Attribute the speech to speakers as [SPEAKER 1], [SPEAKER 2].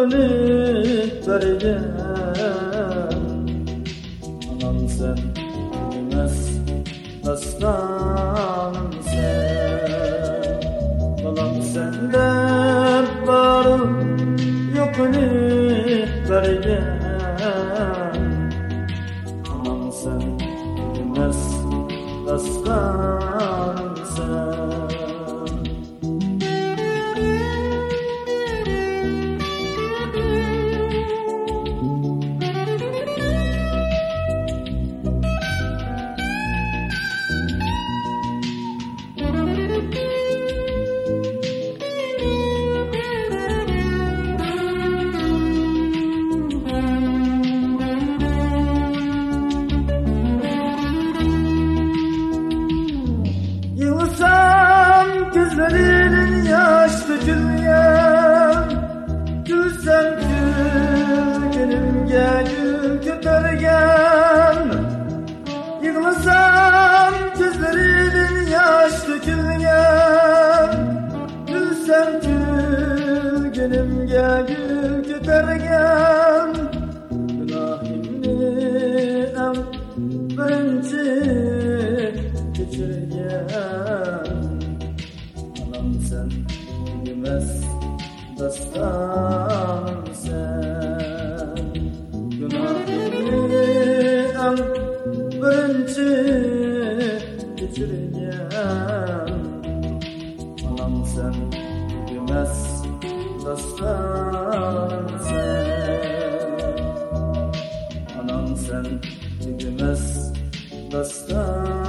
[SPEAKER 1] yokunu vergen Anam sen bilmez dastanım sen. Balam sende barı yokunu vergen Anam sen bilmez dastanım gül köpergen Yığlasam gözlerinin yaş dökülmeyen Gülsem gülgünümge gül köpergen Günahimni em birinci geçirgen. Anam sen bilmez dastanım sen em birinci geçirgen Anam sen bilmez dastanım sen. Anam sen bilmez dastanım